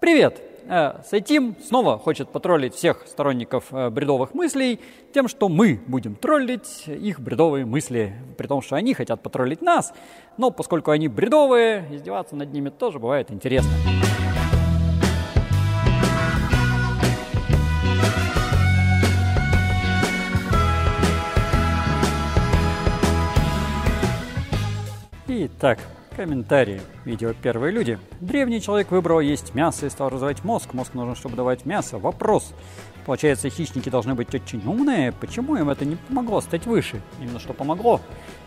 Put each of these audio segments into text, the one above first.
Привет! Э, Сайтим снова хочет потроллить всех сторонников э, бредовых мыслей тем, что мы будем троллить их бредовые мысли, при том, что они хотят потроллить нас, но поскольку они бредовые, издеваться над ними тоже бывает интересно. Итак, комментарии. Видео «Первые люди». Древний человек выбрал есть мясо и стал развивать мозг. Мозг нужен, чтобы давать мясо. Вопрос. Получается, хищники должны быть очень умные. Почему им это не помогло стать выше? Именно что помогло.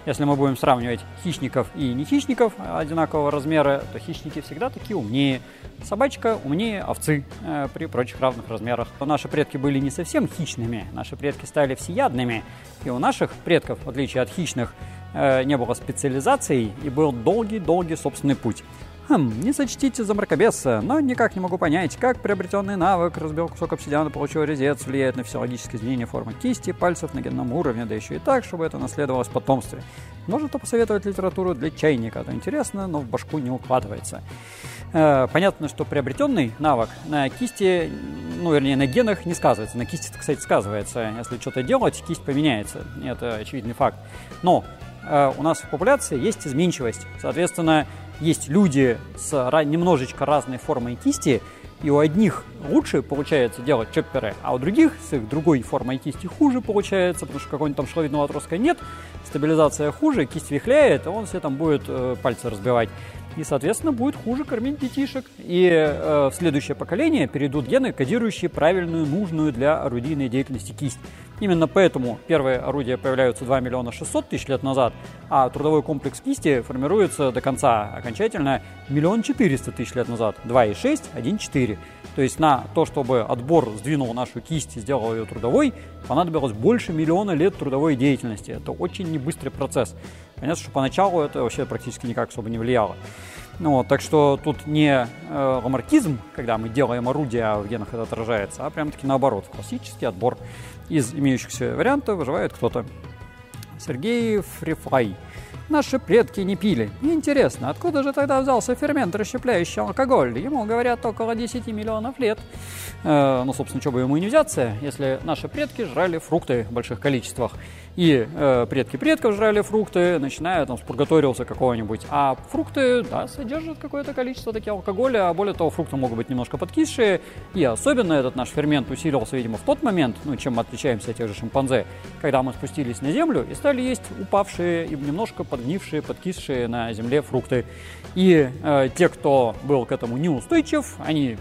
Если мы будем сравнивать хищников и не хищников одинакового размера, то хищники всегда такие умнее. Собачка умнее овцы э, при прочих равных размерах. Но наши предки были не совсем хищными. Наши предки стали всеядными. И у наших предков, в отличие от хищных, не было специализации и был долгий-долгий собственный путь. Хм, не сочтите за мракобеса, но никак не могу понять, как приобретенный навык разбил кусок обсидиана, получил резец, влияет на физиологические изменения формы кисти, пальцев на генном уровне, да еще и так, чтобы это наследовалось в потомстве. Можно-то посоветовать литературу для чайника, это интересно, но в башку не укладывается. Э, понятно, что приобретенный навык на кисти, ну, вернее, на генах не сказывается. На кисти, кстати, сказывается. Если что-то делать, кисть поменяется. Это очевидный факт. Но Э, у нас в популяции есть изменчивость. Соответственно, есть люди с немножечко разной формой кисти, и у одних лучше получается делать чопперы, а у других с их другой формой кисти хуже получается, потому что какого-нибудь там шловидного отростка нет, стабилизация хуже, кисть вихляет, и он все там будет э, пальцы разбивать. И, соответственно, будет хуже кормить детишек. И э, в следующее поколение перейдут гены, кодирующие правильную, нужную для орудийной деятельности кисть. Именно поэтому первые орудия появляются 2 миллиона 600 тысяч лет назад, а трудовой комплекс кисти формируется до конца окончательно миллион четыреста тысяч лет назад. 2,6, 1,4. То есть на то, чтобы отбор сдвинул нашу кисть и сделал ее трудовой, понадобилось больше миллиона лет трудовой деятельности. Это очень небыстрый процесс. Понятно, что поначалу это вообще практически никак особо не влияло. Ну, вот, так что тут не э, ламаркизм, когда мы делаем орудие, а в генах это отражается, а прям таки наоборот, классический отбор из имеющихся вариантов выживает кто-то. Сергей Фрифай. Наши предки не пили. Интересно, откуда же тогда взялся фермент, расщепляющий алкоголь? Ему говорят около 10 миллионов лет. Э, ну, собственно, что бы ему и не взяться, если наши предки жрали фрукты в больших количествах. И э, предки предков жрали фрукты, начиная там с пургаториуса какого-нибудь. А фрукты, да, содержат какое-то количество таких алкоголя, а более того, фрукты могут быть немножко подкисшие. И особенно этот наш фермент усилился, видимо, в тот момент, ну, чем мы отличаемся от тех же шимпанзе, когда мы спустились на землю и стали есть упавшие и немножко подгнившие, подкисшие на земле фрукты. И э, те, кто был к этому неустойчив, они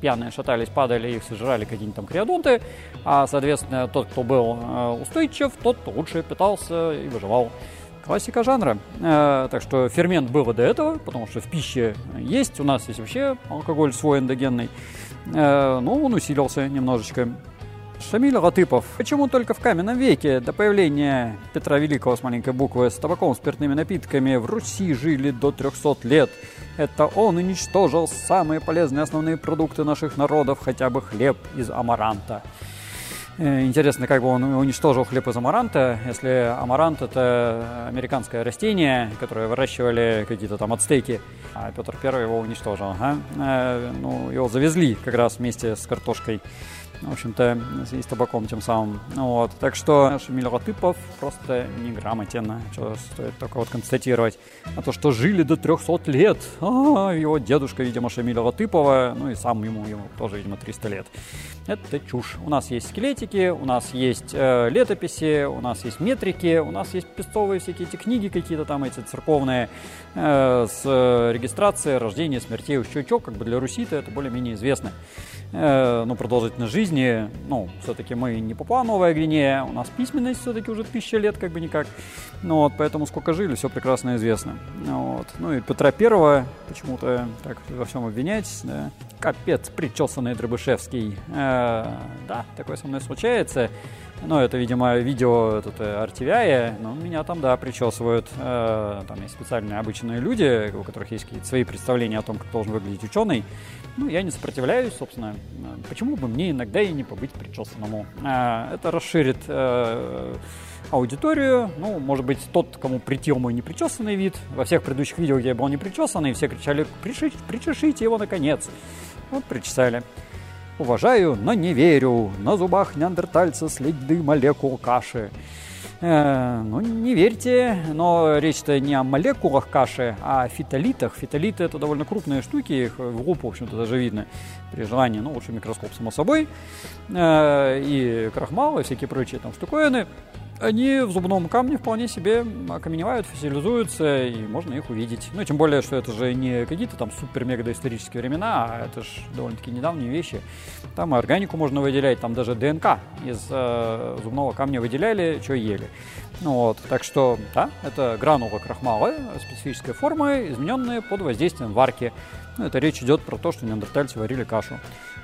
пьяные шатались, падали, их сожрали какие-нибудь там криодонты, а, соответственно, тот, кто был э, устойчив, тот лучше питался и выживал. Классика жанра. Э, так что фермент был и до этого, потому что в пище есть, у нас есть вообще алкоголь свой эндогенный, э, но он усилился немножечко. Шамиль Латыпов. Почему только в каменном веке до появления Петра Великого с маленькой буквы с табаком, спиртными напитками в Руси жили до 300 лет? Это он уничтожил самые полезные основные продукты наших народов, хотя бы хлеб из амаранта. Э, интересно, как бы он уничтожил хлеб из амаранта, если амарант – это американское растение, которое выращивали какие-то там ацтеки, а Петр I его уничтожил. Ага. Э, ну, его завезли как раз вместе с картошкой в общем-то, и с табаком тем самым. Вот. Так что Шамиль Латыпов просто неграмотен, что стоит только вот констатировать. А то, что жили до 300 лет, а, его дедушка, видимо, Шамиля Латыпова, ну и сам ему, ему тоже, видимо, 300 лет. Это чушь. У нас есть скелетики, у нас есть э, летописи, у нас есть метрики, у нас есть пестовые всякие эти книги какие-то там эти церковные э, с регистрацией рождения, смертей, еще что, как бы для Руси-то это более-менее известно. Э, ну, продолжительность жизни, ну, все-таки мы не Папуа Новая Гвинея, у нас письменность все-таки уже тысяча лет, как бы никак. Ну, вот, поэтому сколько жили, все прекрасно известно. Вот. Ну, и Петра Первого почему-то так во всем обвинять, да. Капец, причесанный Дробышевский. Э, да, такое со мной случается. Ну, это, видимо, видео этот, RTVI, но меня там, да, причесывают. Э, там есть специальные обычные люди, у которых есть какие-то свои представления о том, как должен выглядеть ученый. Ну, я не сопротивляюсь, собственно. Почему бы мне иногда и не побыть причесанному? Э, это расширит э, аудиторию. Ну, может быть, тот, кому притил мой непричесанный вид. Во всех предыдущих видео, где я был непричесанный, все кричали, причешите его наконец. Вот причесали. Уважаю, но не верю. На зубах неандертальца следы молекул каши. Э, ну, не верьте, но речь-то не о молекулах каши, а о фитолитах. Фитолиты – это довольно крупные штуки, их в лупу, в общем-то, даже видно при желании. Ну, лучше микроскоп, само собой. Э, и крахмал, и всякие прочие там штуковины они в зубном камне вполне себе окаменевают, фасилизуются, и можно их увидеть. Ну, тем более, что это же не какие-то там супер-мега доисторические времена, а это же довольно-таки недавние вещи. Там и органику можно выделять, там даже ДНК из э, зубного камня выделяли, что ели. Ну, вот, так что, да, это гранула крахмала специфической формы, измененные под воздействием варки. Ну, это речь идет про то, что неандертальцы варили кашу.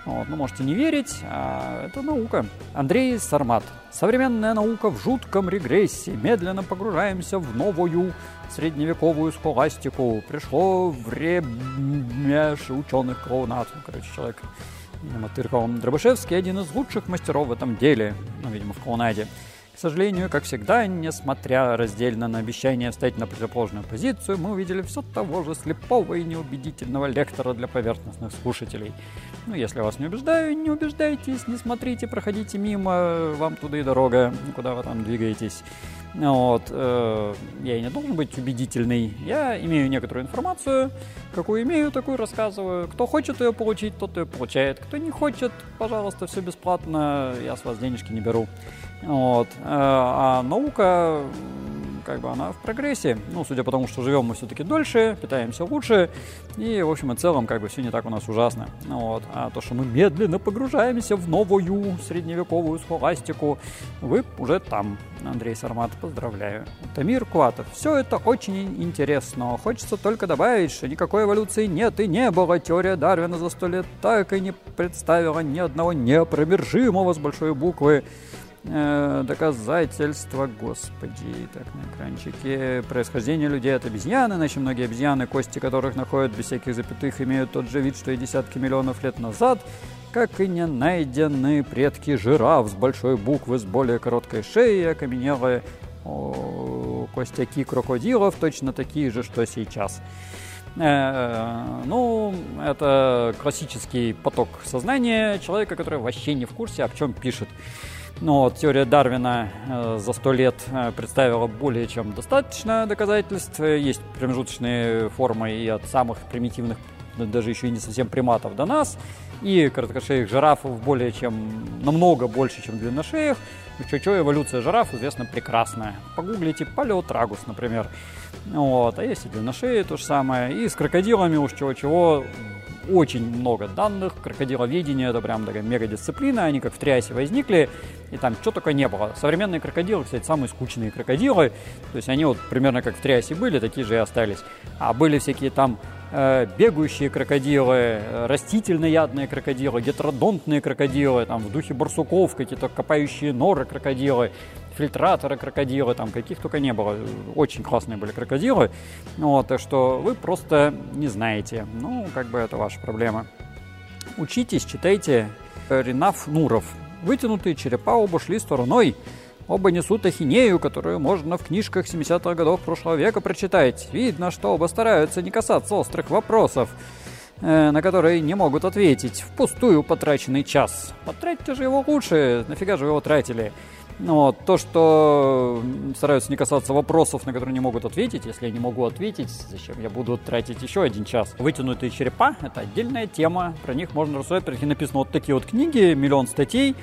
Вот, ну, можете не верить, а это наука. Андрей Сармат. Современная наука в жутком регрессе. Медленно погружаемся в новую средневековую схоластику. Пришло время ученых клоунат. Ну, короче, человек, видимо, тыркал. Дробышевский один из лучших мастеров в этом деле. Ну, видимо, в клоунаде. К сожалению, как всегда, несмотря раздельно на обещание встать на противоположную позицию, мы увидели все того же слепого и неубедительного лектора для поверхностных слушателей. Ну, если вас не убеждаю, не убеждайтесь, не смотрите, проходите мимо, вам туда и дорога, куда вы там двигаетесь. Вот, э, я и не должен быть убедительный. Я имею некоторую информацию, какую имею, такую рассказываю. Кто хочет ее получить, тот ее получает. Кто не хочет, пожалуйста, все бесплатно, я с вас денежки не беру. Вот. Э, а наука как бы она в прогрессе. Ну, судя по тому, что живем мы все-таки дольше, питаемся лучше, и, в общем и целом, как бы все не так у нас ужасно. Вот. А то, что мы медленно погружаемся в новую средневековую схоластику, вы уже там. Андрей Сармат, поздравляю. Тамир Куатов. Все это очень интересно. Хочется только добавить, что никакой эволюции нет и не было. Теория Дарвина за сто лет так и не представила ни одного неопровержимого с большой буквы э, доказательства, господи, так, на экранчике, происхождение людей от обезьян, иначе многие обезьяны, кости которых находят без всяких запятых, имеют тот же вид, что и десятки миллионов лет назад, как и не найдены предки жираф с большой буквы с более короткой шеей, окаменелые костяки крокодилов, точно такие же, что сейчас. Э, ну, это классический поток сознания человека, который вообще не в курсе, о чем пишет. Но теория Дарвина э, за сто лет э, представила более чем достаточно доказательств. Есть промежуточные формы и от самых примитивных, даже еще и не совсем приматов до нас, и короткошеих жирафов более чем, намного больше, чем длинношеих. Что-что, эволюция жираф известна прекрасная. Погуглите полет рагус, например. Вот. А есть и длинношеи то же самое. И с крокодилами уж чего-чего очень много данных. Крокодиловедение – это прям такая мега-дисциплина. Они как в Триасе возникли, и там что только не было. Современные крокодилы, кстати, самые скучные крокодилы. То есть они вот примерно как в Триасе были, такие же и остались. А были всякие там бегающие крокодилы, растительноядные крокодилы, гетеродонтные крокодилы, там в духе барсуков какие-то копающие норы крокодилы фильтраторы крокодилы, там каких только не было. Очень классные были крокодилы. Вот, так что вы просто не знаете. Ну, как бы это ваша проблема. Учитесь, читайте. Ренаф Нуров. Вытянутые черепа оба шли стороной. Оба несут ахинею, которую можно в книжках 70-х годов прошлого века прочитать. Видно, что оба стараются не касаться острых вопросов, э, на которые не могут ответить. Впустую потраченный час. Потратьте же его лучше, нафига же вы его тратили? Ну вот, то, что стараются не касаться вопросов, на которые не могут ответить. Если я не могу ответить, зачем я буду тратить еще один час? Вытянутые черепа – это отдельная тема. Про них можно рассуждать. Про них написано вот такие вот книги, миллион статей.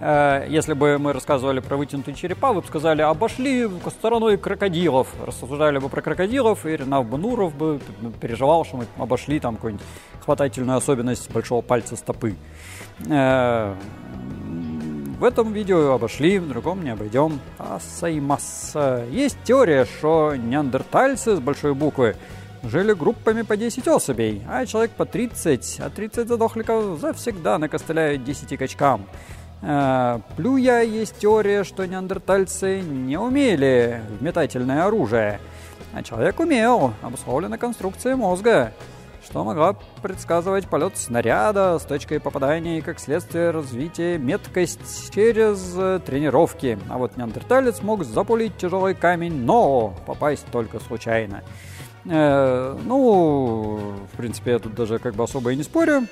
Э, если бы мы рассказывали про вытянутые черепа, вы бы сказали, обошли стороной крокодилов. Рассуждали бы про крокодилов, и Ренав Бануров бы переживал, что мы обошли там какую-нибудь хватательную особенность большого пальца стопы. Э, в этом видео обошли, в другом не обойдем. Асаймас. Есть теория, что неандертальцы с большой буквы жили группами по 10 особей, а человек по 30, а 30 задохликов завсегда накостыляют 10 качкам. Э, плюя есть теория, что неандертальцы не умели в метательное оружие, а человек умел, обусловлена конструкцией мозга что могла предсказывать полет снаряда с точкой попадания и как следствие развития меткость через э, тренировки. А вот неандерталец мог запулить тяжелый камень, но попасть только случайно. Э, ну, в принципе, я тут даже как бы особо и не спорю.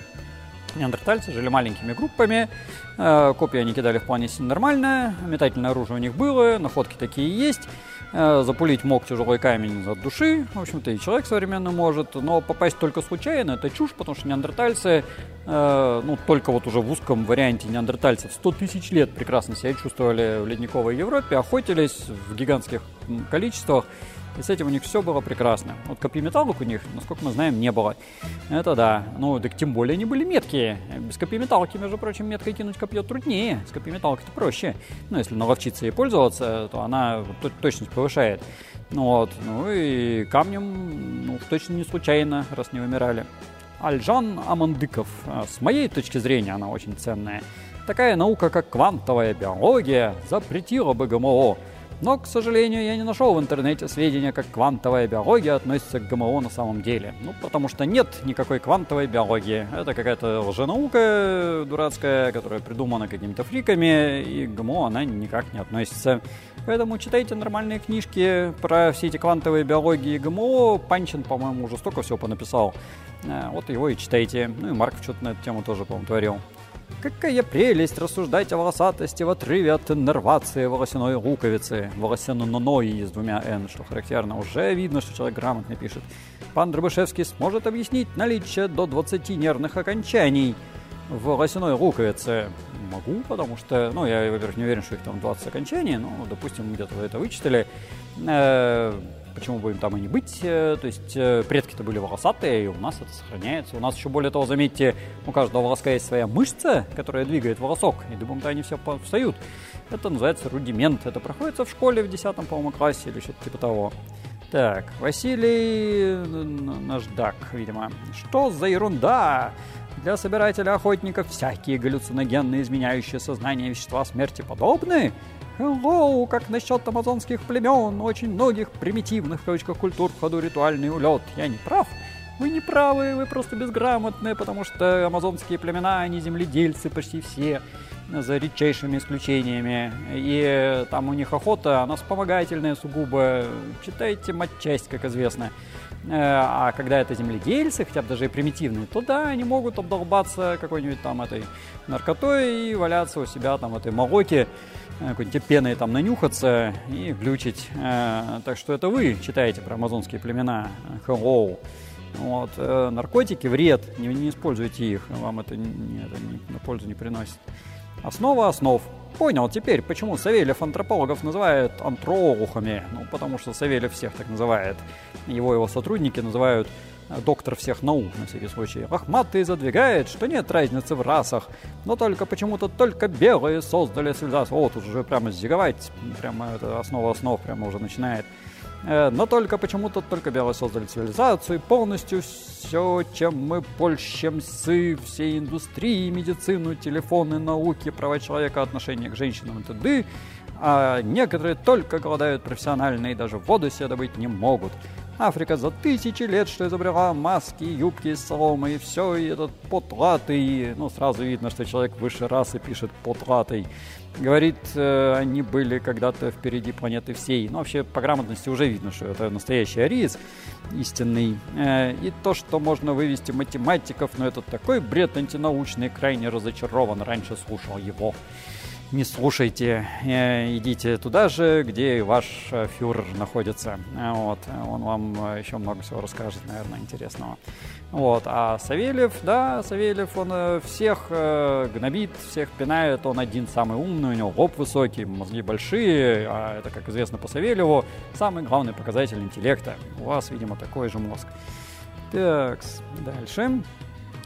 Неандертальцы жили маленькими группами, э, копии они кидали вполне себе нормально, метательное оружие у них было, находки такие есть. Э, запулить мог тяжелый камень от души, в общем-то и человек современный может, но попасть только случайно это чушь, потому что неандертальцы, э, ну только вот уже в узком варианте неандертальцев 100 тысяч лет прекрасно себя чувствовали в ледниковой Европе, охотились в гигантских количествах, и с этим у них все было прекрасно. Вот копьеметалок у них, насколько мы знаем, не было. Это да. Ну, так тем более они были меткие. Без копьеметалки, между прочим, меткой кинуть копье труднее. С копьеметалкой-то проще. Ну, если наловчиться ей пользоваться, то она точность повышает. Ну вот. Ну и камнем, ну, точно не случайно, раз не вымирали. Альжан Амандыков. А, с моей точки зрения, она очень ценная. Такая наука, как квантовая биология, запретила бы ГМО. Но, к сожалению, я не нашел в интернете сведения, как квантовая биология относится к ГМО на самом деле. Ну, потому что нет никакой квантовой биологии. Это какая-то лженаука дурацкая, которая придумана какими-то фриками, и к ГМО она никак не относится. Поэтому читайте нормальные книжки про все эти квантовые биологии и ГМО. Панчин, по-моему, уже столько всего понаписал. Э, вот его и читайте. Ну и Марков что-то на эту тему тоже, по-моему, творил. Какая прелесть рассуждать о волосатости в отрыве от иннервации волосяной луковицы. Волосяной с двумя «н», что характерно. Уже видно, что человек грамотно пишет. Пан Дробышевский сможет объяснить наличие до 20 нервных окончаний в волосяной луковице. Могу, потому что, ну, я, во-первых, не уверен, что их там 20 окончаний, но, допустим, где-то вы это вычитали. Э, почему бы им там и не быть. Э, то есть э, предки-то были волосатые, и у нас это сохраняется. У нас еще более того, заметьте, у каждого волоска есть своя мышца, которая двигает волосок, и дыбом-то они все встают. Это называется рудимент. Это проходится в школе в 10 по-моему, классе или что-то типа того. Так, Василий Наждак, видимо. Что за ерунда? Для собирателя охотников всякие галлюциногенные изменяющие сознание вещества смерти подобны? Hello, как насчет амазонских племен, очень многих примитивных в кавычках культур в ходу ритуальный улет. Я не прав? Вы не правы, вы просто безграмотны, потому что амазонские племена, они земледельцы почти все, за редчайшими исключениями. И там у них охота, она вспомогательная сугубо. Читайте матчасть, как известно. Э, а когда это земледельцы, хотя бы даже и примитивные, то да, они могут обдолбаться какой-нибудь там этой наркотой и валяться у себя там в этой молоке Э, какой-нибудь пеной там нанюхаться и глючить. Э, так что это вы читаете про амазонские племена. Hello. Вот. Наркотики вред, не, не используйте их, вам это, не, это не, на пользу не приносит. Основа основ. Понял теперь, почему Савельев антропологов называют антроухами. Ну, потому что Савельев всех так называет. Его его сотрудники называют доктор всех наук, на всякий случай. Рахматый задвигает, что нет разницы в расах, но только почему-то только белые создали цивилизацию. О, тут уже прямо зиговать, прямо это основа основ прямо уже начинает. Э, но только почему-то только белые создали цивилизацию, полностью все, чем мы польщемся, всей индустрии, медицину, телефоны, науки, права человека, отношение к женщинам и т.д., а некоторые только голодают профессионально и даже воду себе добыть не могут. Африка за тысячи лет, что изобрела маски, юбки из соломы, и все, и этот потлатый, ну, сразу видно, что человек выше расы пишет потлатый. Говорит, э, они были когда-то впереди планеты всей. Ну, вообще, по грамотности уже видно, что это настоящий ариец, истинный. Э, и то, что можно вывести математиков, но это такой бред антинаучный, крайне разочарован, раньше слушал его не слушайте, э, идите туда же, где ваш э, фюрер находится. Э, вот, он вам еще много всего расскажет, наверное, интересного. Вот, а Савельев, да, Савельев, он всех гнобит, всех пинает, он один самый умный, у него лоб высокий, мозги большие, а это, как известно по Савельеву, самый главный показатель интеллекта. У вас, видимо, такой же мозг. Так, дальше.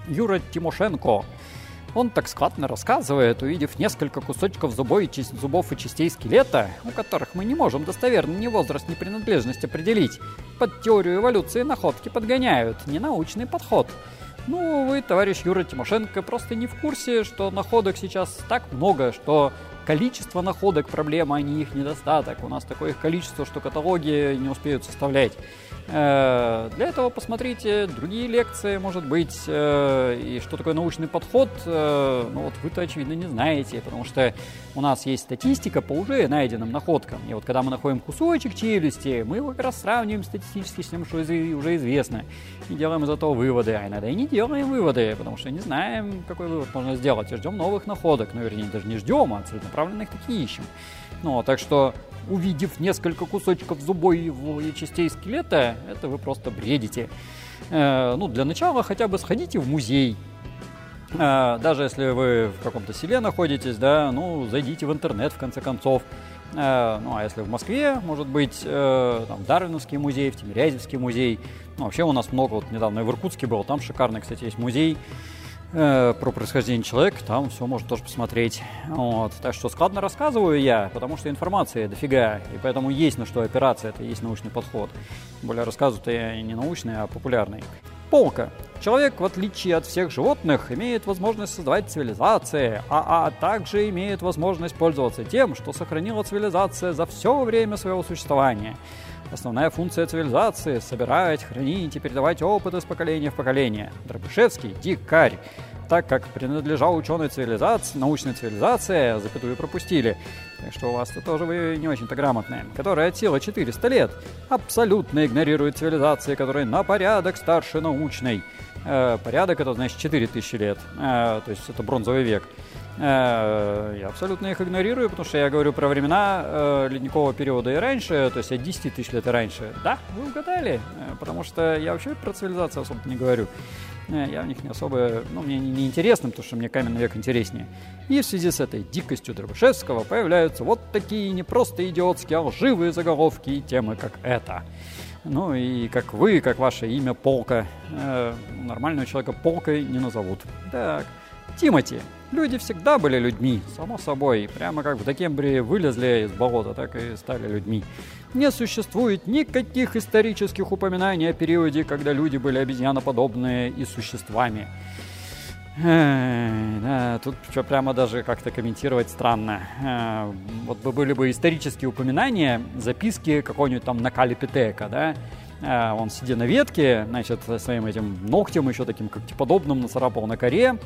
Юра Тимошенко. Он так складно рассказывает, увидев несколько кусочков зубов и, зубов и частей скелета, у которых мы не можем достоверно ни возраст, ни принадлежность определить. Под теорию эволюции находки подгоняют, ненаучный подход. Ну, вы, товарищ Юра Тимошенко, просто не в курсе, что находок сейчас так много, что количество находок проблема, а не их недостаток. У нас такое количество, что каталоги не успеют составлять. Э, для этого посмотрите другие лекции, может быть, э, и что такое научный подход, э, ну вот вы-то, очевидно, не знаете, потому что у нас есть статистика по уже найденным находкам. И вот когда мы находим кусочек челюсти, мы его как раз сравниваем статистически с тем, что уже известно, и делаем из этого выводы. А иногда и не делаем выводы, потому что не знаем, какой вывод можно сделать, и ждем новых находок. Ну, вернее, даже не ждем, а целенаправленно их такие ищем. Ну, так что увидев несколько кусочков зубой частей скелета, это вы просто бредите. Э, ну, для начала хотя бы сходите в музей. Э, даже если вы в каком-то селе находитесь, да, ну, зайдите в интернет, в конце концов. Э, ну, а если в Москве, может быть, там, Дарвиновский музей, в Тимирязевский музей. Ну, вообще у нас много, вот недавно в Иркутске был, там шикарный, кстати, есть музей э, про происхождение человека, там все можно тоже посмотреть. Вот. Так что складно рассказываю я, потому что информации дофига, и поэтому есть на что опираться, это есть научный подход. Более рассказываю-то я не научный, а популярный. Полка. Человек, в отличие от всех животных, имеет возможность создавать цивилизации, а, а также имеет возможность пользоваться тем, что сохранила цивилизация за все время своего существования. Основная функция цивилизации – собирать, хранить и передавать опыт из поколения в поколение. Дробышевский – дикарь. Так как принадлежал ученой цивилизации, научной цивилизации, запятую пропустили. Так что у вас-то тоже вы не очень-то грамотные. Которая от силы 400 лет. Абсолютно игнорирует цивилизации, которая на порядок старше научной. Э, порядок это значит 4000 лет. Э, то есть это бронзовый век. Э, я абсолютно их игнорирую, потому что я говорю про времена э, ледникового периода и раньше, то есть от 10 тысяч лет и раньше. Да, вы угадали, э, потому что я вообще про цивилизацию особо не говорю. Я в них не особо, ну, мне не, не интересно, потому что мне каменный век интереснее. И в связи с этой дикостью Дробышевского появляются вот такие не просто идиотские, а лживые заголовки и темы, как это. Ну и как вы, как ваше имя Полка. Э, нормального человека Полкой не назовут. Так, Тимати. Люди всегда были людьми, само собой. Прямо как в Декембре вылезли из болота, так и стали людьми. Не существует никаких исторических упоминаний о периоде, когда люди были обезьяноподобные и существами. Да, тут что прямо даже как-то комментировать странно. Э, вот бы были бы исторические упоминания, записки какой-нибудь там Накали Питека, да, он сидя на ветке, значит, своим этим ногтем еще таким когтеподобным нацарапал на коре,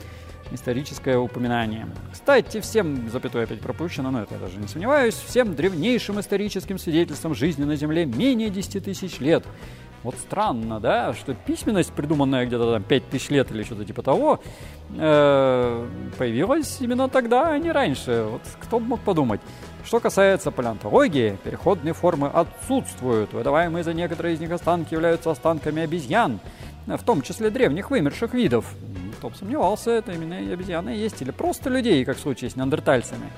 историческое упоминание. Кстати, всем, запятую опять пропущено, но это я даже не сомневаюсь, всем древнейшим историческим свидетельством жизни на Земле менее 10 тысяч лет. Вот странно, да, что письменность, придуманная где-то там 5 тысяч лет или что-то типа того, э, появилась именно тогда, а не раньше. Вот кто бы мог подумать. Что касается палеонтологии, переходные формы отсутствуют. Выдаваемые за некоторые из них останки являются останками обезьян, в том числе древних вымерших видов. Кто бы сомневался, это именно обезьяны есть. Или просто людей, как в случае с неандертальцами.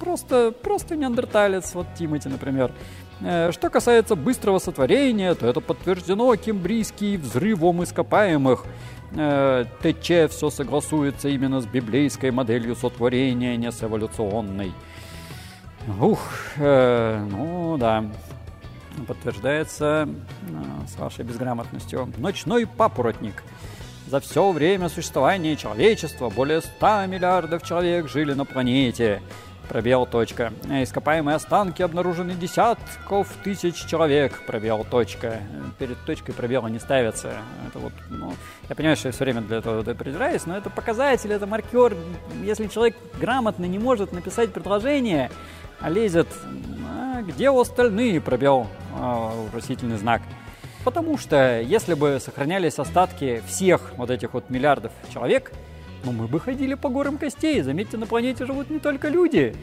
Просто, просто неандерталец, вот Тимати, например. Э, что касается быстрого сотворения, то это подтверждено кембрийский взрывом ископаемых. Э, ТЧ все согласуется именно с библейской моделью сотворения, не с эволюционной. Ух, э, ну да, подтверждается э, с вашей безграмотностью. Ночной папоротник – за все время существования человечества более 100 миллиардов человек жили на планете. Пробел точка. Ископаемые останки обнаружены десятков тысяч человек. Пробел точка. Перед точкой пробела не ставится. Это вот, ну, я понимаю, что я все время для этого придираюсь, но это показатель, это маркер. Если человек грамотно не может написать предложение, а лезет, а где остальные пробел а, вопросительный знак. Потому что если бы сохранялись остатки всех вот этих вот миллиардов человек, ну мы бы ходили по горам костей. Заметьте, на планете живут не только люди.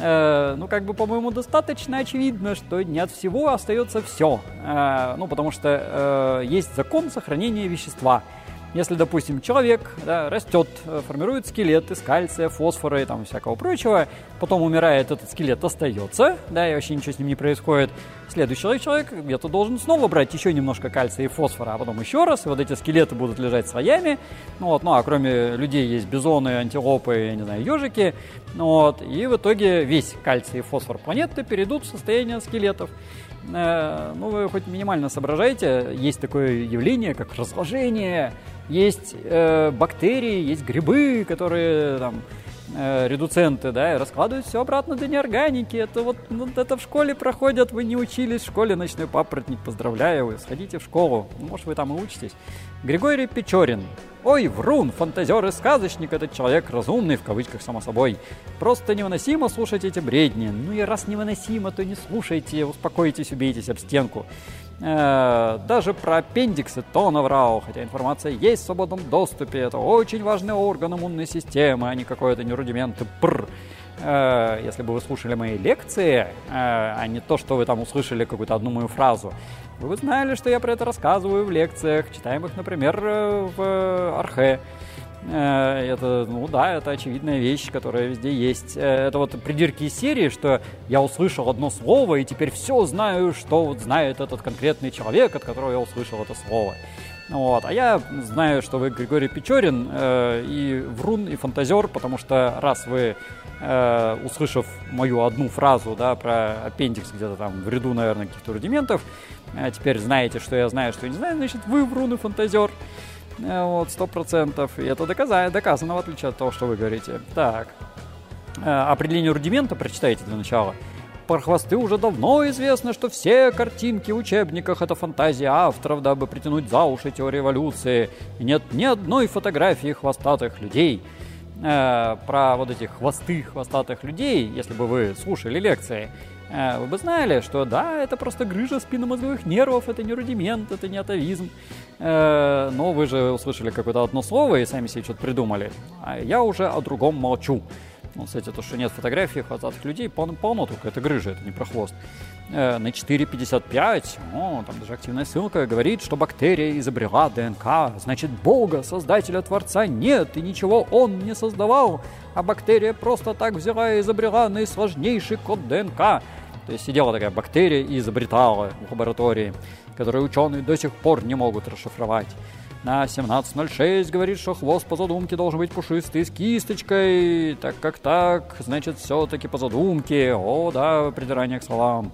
Э, ну, как бы, по-моему, достаточно очевидно, что не от всего остается все. Э, ну, потому что э, есть закон сохранения вещества – если, допустим, человек да, растет, э, формирует скелет из кальция, фосфора и там всякого прочего, потом умирает, этот скелет остается, да, и вообще ничего с ним не происходит. Следующий человек где-то должен снова брать еще немножко кальция и фосфора, а потом еще раз, и вот эти скелеты будут лежать своями. Ну, вот, ну а кроме людей есть бизоны, антилопы, я не знаю, ежики. Ну, вот, и в итоге весь кальций и фосфор планеты перейдут в состояние скелетов. Э, ну, вы хоть минимально соображаете, есть такое явление, как разложение, есть э, бактерии, есть грибы, которые там э, редуценты, да, и раскладывают все обратно до неорганики. Это вот ну, это в школе проходят, вы не учились в школе ночной папоротник, поздравляю, вы сходите в школу, может вы там и учитесь. Григорий Печорин. Ой, врун, фантазер и сказочник, этот человек разумный, в кавычках, само собой. Просто невыносимо слушать эти бредни. Ну и раз невыносимо, то не слушайте, успокойтесь, убейтесь об стенку. Э, даже про аппендиксы то наврал, хотя информация есть в свободном доступе. Это очень важный орган иммунной системы, а не какой-то не рудимент пр. Э, если бы вы слушали мои лекции, э, а не то, что вы там услышали какую-то одну мою фразу, вы бы знали, что я про это рассказываю в лекциях, читаемых, например, в Архе. Это, ну да, это очевидная вещь, которая везде есть. Это вот придирки из серии, что я услышал одно слово, и теперь все знаю, что вот знает этот конкретный человек, от которого я услышал это слово. Вот. А я знаю, что вы Григорий Печорин э, и врун, и фантазер, потому что раз вы, э, услышав мою одну фразу да, про аппендикс где-то там в ряду, наверное, каких-то рудиментов, э, теперь знаете, что я знаю, что я не знаю, значит, вы врун и фантазер. Э, вот, сто процентов. И это доказано, доказано, в отличие от того, что вы говорите. Так. Э, определение рудимента прочитайте для начала. Про уже давно известно, что все картинки в учебниках — это фантазия авторов, дабы притянуть за уши теорию эволюции. И нет ни одной фотографии хвостатых людей. Э, про вот эти хвосты хвостатых людей, если бы вы слушали лекции, э, вы бы знали, что да, это просто грыжа спинномозговых нервов, это не рудимент, это не атовизм. Э, но вы же услышали какое-то одно слово и сами себе что-то придумали. А я уже о другом молчу. Ну, кстати, то, что нет фотографий хвостатых людей, полно, полно только это грыжа, это не про хвост. Э, на 4.55, о, там даже активная ссылка, говорит, что бактерия изобрела ДНК, значит, Бога, Создателя Творца, нет, и ничего Он не создавал, а бактерия просто так взяла и изобрела наисложнейший код ДНК. То есть сидела такая бактерия и изобретала в лаборатории, которую ученые до сих пор не могут расшифровать на 17.06 говорит, что хвост по задумке должен быть пушистый с кисточкой. Так как так, значит, все-таки по задумке. О, да, придирание к словам.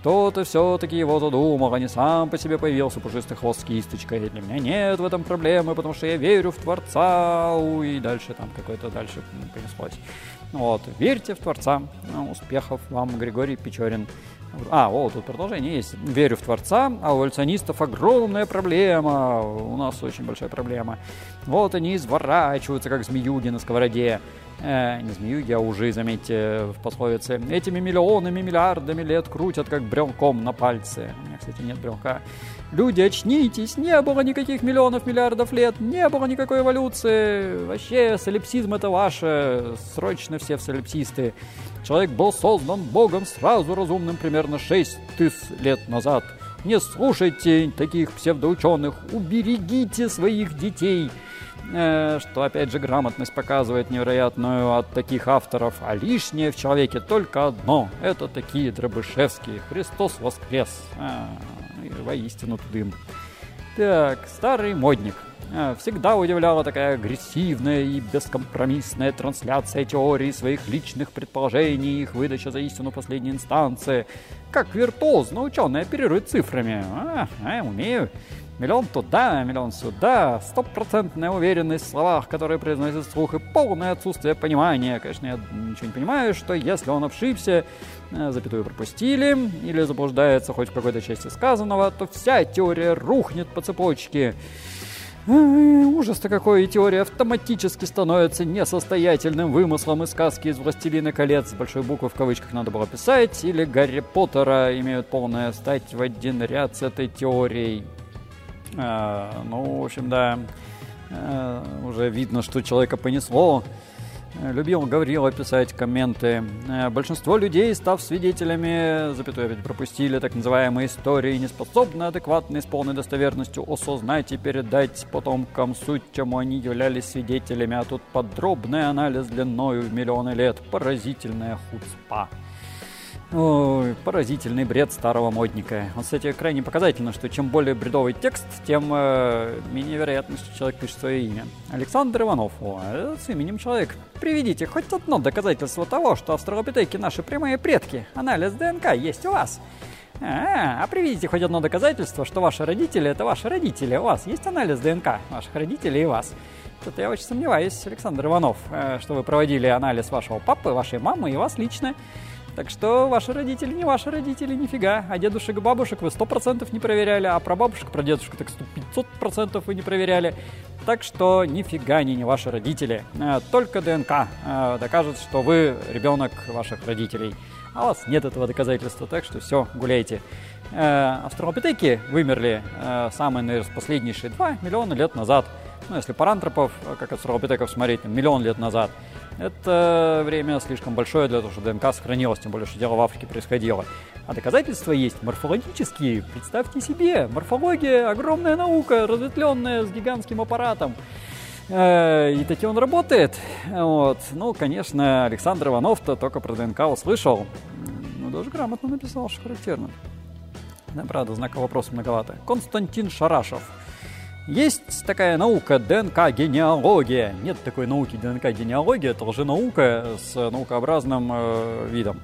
Кто-то все-таки его задумал, а не сам по себе появился пушистый хвост с кисточкой. Для меня нет в этом проблемы, потому что я верю в Творца. И дальше там какой-то дальше понеслось. Вот, верьте в Творца. Успехов вам, Григорий Печорин. А, о, тут продолжение есть. Верю в Творца, а у эволюционистов огромная проблема. У нас очень большая проблема. Вот они изворачиваются, как змеюги на сковороде. Э, не змеюги, а уже, заметьте, в пословице. Этими миллионами, миллиардами лет крутят, как брелком на пальце. У меня, кстати, нет брелка. Люди, очнитесь, не было никаких миллионов, миллиардов лет, не было никакой эволюции. Вообще, солипсизм это ваше. Срочно все в солипсисты. Человек был создан Богом сразу разумным примерно 6 тысяч лет назад. Не слушайте таких псевдоученых, уберегите своих детей. Э, что, опять же, грамотность показывает невероятную от таких авторов. А лишнее в человеке только одно. Это такие Дробышевские. Христос воскрес. А, воистину дым. Так, старый модник. А, всегда удивляла такая агрессивная и бескомпромиссная трансляция теории своих личных предположений, их выдача за истину последней инстанции. Как виртуозно ученые оперируют цифрами. А, а, умею. Миллион туда, миллион сюда, стопроцентная уверенность в словах, которые произносят вслух, и полное отсутствие понимания. Конечно, я ничего не понимаю, что если он ошибся, запятую пропустили, или заблуждается хоть в какой-то части сказанного, то вся теория рухнет по цепочке. Ужас-то какой, и теория автоматически становится несостоятельным вымыслом из сказки из «Властелина колец». С большой буквы в кавычках надо было писать. Или «Гарри Поттера» имеют полное стать в один ряд с этой теорией. А, ну, в общем, да, а, уже видно, что человека понесло. Любил Гаврила писать комменты. Э, большинство людей, став свидетелями, запятую опять пропустили, так называемые истории, не способны адекватно и с полной достоверностью осознать и передать потомкам суть, чему они являлись свидетелями. А тут подробный анализ длиною в миллионы лет. Поразительная хуцпа. Ой, поразительный бред старого модника. Вот, кстати, крайне показательно, что чем более бредовый текст, тем э, менее вероятно, что человек пишет свое имя. Александр Иванов. О, с именем человек. Приведите хоть одно доказательство того, что австралопитеки наши прямые предки. Анализ ДНК есть у вас. А, а приведите хоть одно доказательство, что ваши родители – это ваши родители. У вас есть анализ ДНК ваших родителей и вас? Что-то я очень сомневаюсь, Александр Иванов, э, что вы проводили анализ вашего папы, вашей мамы и вас лично. Так что ваши родители не ваши родители, нифига. А дедушек и бабушек вы сто процентов не проверяли, а про бабушек, про дедушек так сто пятьсот процентов вы не проверяли. Так что нифига они не ваши родители. Э, только ДНК э, докажет, что вы ребенок ваших родителей. А у вас нет этого доказательства, так что все, гуляйте. Э, австралопитеки вымерли самые, наверное, последнейшие 2 миллиона лет назад. Ну, если парантропов, как австралопитеков смотреть, миллион лет назад – это время слишком большое для того, чтобы ДНК сохранилось, тем более, что дело в Африке происходило. А доказательства есть морфологические. Представьте себе, морфология – огромная наука, разветвленная с гигантским аппаратом. Э, и таки он работает. Вот. Ну, конечно, Александр Иванов-то только про ДНК услышал. Ну, даже грамотно написал, что характерно. Да, правда, знака вопроса многовато. Константин Шарашев – есть такая наука ДНК-генеалогия. Нет такой науки ДНК-генеалогия, это лженаука с наукообразным э, видом.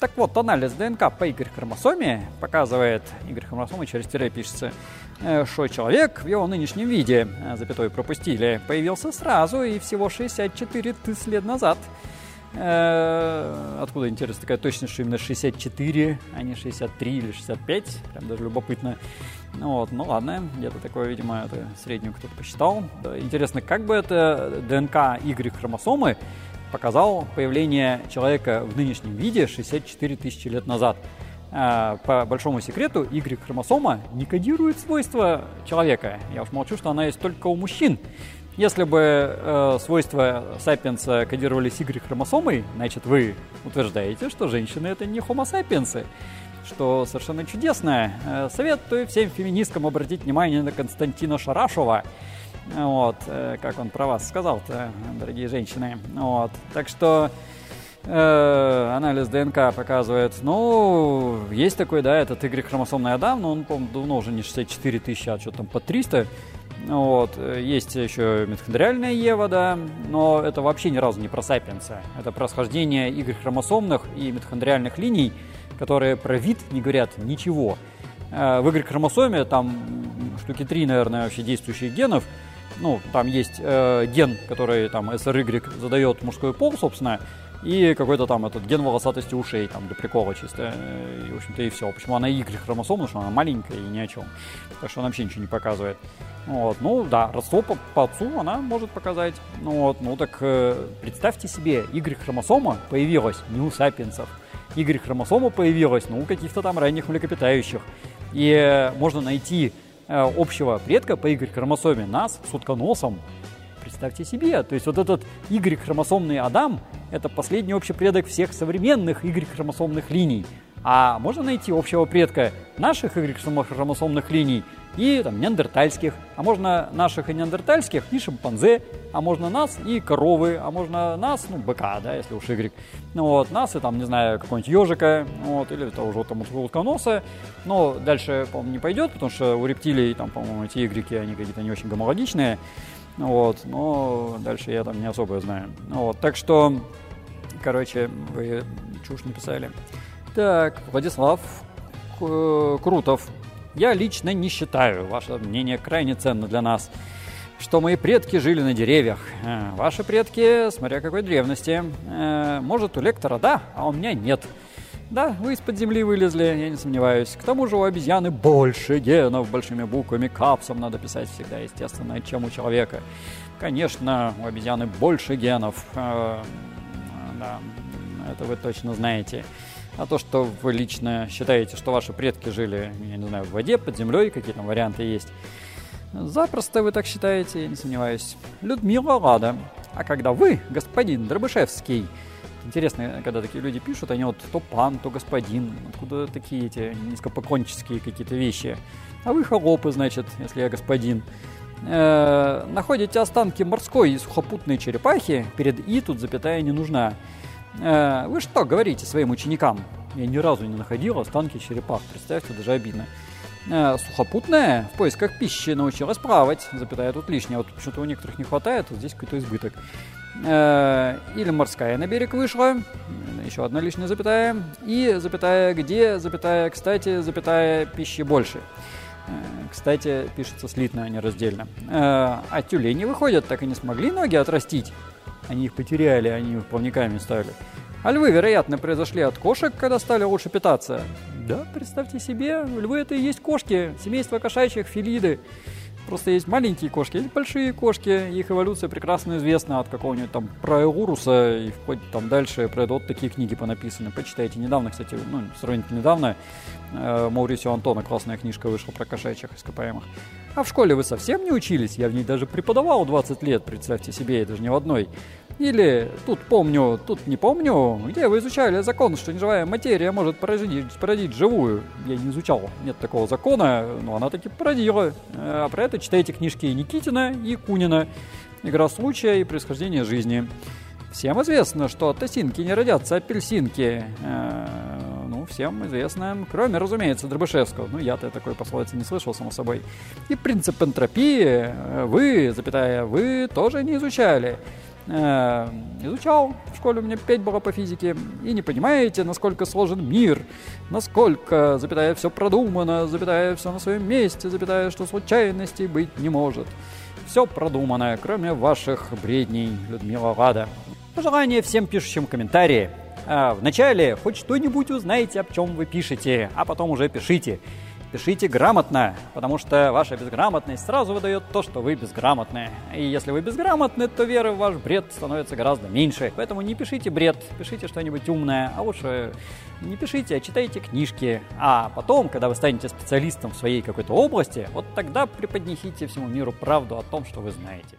Так вот, анализ ДНК по Y-хромосоме показывает, Y-хромосомы через тире пишется, э, что человек в его нынешнем виде, э, запятой пропустили, появился сразу и всего 64 тысяч лет назад. Э, откуда, интересно, такая точность, что именно 64, а не 63 или 65? Прям даже любопытно. Ну вот, ну ладно, где-то такое, видимо, это среднюю кто-то посчитал. Интересно, как бы это ДНК Y-хромосомы показал появление человека в нынешнем виде 64 тысячи лет назад. А, по большому секрету, Y-хромосома не кодирует свойства человека. Я уж молчу, что она есть только у мужчин. Если бы э, свойства сапиенса кодировались Y-хромосомой, значит, вы утверждаете, что женщины это не homo sapiens что совершенно чудесное. Э, советую всем феминисткам обратить внимание на Константина Шарашова. Вот, э, как он про вас сказал-то, дорогие женщины. Вот, так что э, анализ ДНК показывает, ну, есть такой, да, этот Y-хромосомный Адам, но он, по-моему, давно уже не 64 тысячи, а что там, по 300. Вот. Есть еще митохондриальная Ева, да, но это вообще ни разу не про сапиенса. Это происхождение Y-хромосомных и митохондриальных линий – которые про вид не говорят ничего. Э, в Y-хромосоме там штуки три, наверное, вообще действующих генов. Ну, там есть э, ген, который там SRY задает мужской пол, собственно, и какой-то там этот ген волосатости ушей, там, для прикола чисто. И, в общем-то, и все. Почему она Y-хромосома, потому что она маленькая и ни о чем. Так что она вообще ничего не показывает. Вот, ну да, родство по, по отцу она может показать. Ну вот, ну так э, представьте себе, Y-хромосома появилась не у сапиенсов, Y-хромосома появилась, ну, у каких-то там ранних млекопитающих. И э, можно найти э, общего предка по Y-хромосоме нас с утконосом. Представьте себе, то есть вот этот Y-хромосомный Адам – это последний общий предок всех современных Y-хромосомных линий. А можно найти общего предка наших Y-хромосомных линий – и там, неандертальских, а можно наших и неандертальских, и шимпанзе, а можно нас и коровы, а можно нас, ну, быка, да, если уж Y. Ну, вот, нас и там, не знаю, какого-нибудь ежика, вот, или того же там утконоса. Но дальше, по-моему, не пойдет, потому что у рептилий, там, по-моему, эти Y, они какие-то не очень гомологичные. Вот, но дальше я там не особо знаю. Вот, так что, короче, вы чушь не писали. Так, Владислав Крутов я лично не считаю, ваше мнение крайне ценно для нас, что мои предки жили на деревьях. Э, ваши предки, смотря какой древности, э, может, у лектора да, а у меня нет. Да, вы из-под земли вылезли, я не сомневаюсь. К тому же у обезьяны больше генов большими буквами, капсом надо писать всегда, естественно, чем у человека. Конечно, у обезьяны больше генов. Да, это вы точно знаете. А то, что вы лично считаете, что ваши предки жили, я не знаю, в воде, под землей, какие там варианты есть, запросто вы так считаете, я не сомневаюсь. Людмила Лада. А когда вы, господин Дробышевский, Интересно, когда такие люди пишут, они вот то пан, то господин, откуда такие эти низкопоклоннические какие-то вещи. А вы холопы, значит, если я господин. Э, находите останки морской и сухопутной черепахи, перед «и» тут запятая не нужна. Э, вы что говорите своим ученикам? Я ни разу не находил останки черепах, представьте, даже обидно. Э, сухопутная в поисках пищи научилась плавать, запятая тут лишнее. Вот почему-то у некоторых не хватает, вот здесь какой-то избыток. Или морская на берег вышла, еще одна лишняя запятая, и запятая где, запятая кстати, запятая пищи больше. Э, кстати, пишется слитно, а не раздельно. А тюлени выходят, так и не смогли ноги отрастить. Они их потеряли, они их плавниками стали. А львы, вероятно, произошли от кошек, когда стали лучше питаться. Да, представьте себе, львы это и есть кошки, семейство кошачьих, филиды. Просто есть маленькие кошки, есть большие кошки, их эволюция прекрасно известна от какого-нибудь там Проэуруса и вплоть там дальше про это вот такие книги понаписаны. Почитайте. Недавно, кстати, ну, сравнительно недавно, э, Маурисио Антона классная книжка вышла про кошачьих ископаемых. А в школе вы совсем не учились? Я в ней даже преподавал 20 лет, представьте себе, и даже не в одной. Или тут помню, тут не помню, где вы изучали закон, что неживая материя может породить, породить живую. Я не изучал, нет такого закона, но она таки породила. А про это читайте книжки Никитина и Кунина «Игра случая и происхождение жизни». Всем известно, что от осинки не родятся апельсинки. Э, ну, всем известно, кроме, разумеется, Дробышевского. Ну, я-то такой пословицы не слышал, само собой. И принцип энтропии э, вы, запятая, вы тоже не изучали. Э, изучал, в школе у меня 5 было по физике, и не понимаете, насколько сложен мир, насколько, запятая, все продумано, запятая, все на своем месте, запятая, что случайностей быть не может. Все продумано, кроме ваших бредней, Людмила Лада. Пожелание всем пишущим комментарии. А, вначале хоть что-нибудь узнаете, о чем вы пишете, а потом уже пишите. Пишите грамотно, потому что ваша безграмотность сразу выдает то, что вы безграмотные. И если вы безграмотны, то веры в ваш бред становится гораздо меньше. Поэтому не пишите бред, пишите что-нибудь умное, а лучше не пишите, а читайте книжки. А потом, когда вы станете специалистом в своей какой-то области, вот тогда преподнесите всему миру правду о том, что вы знаете.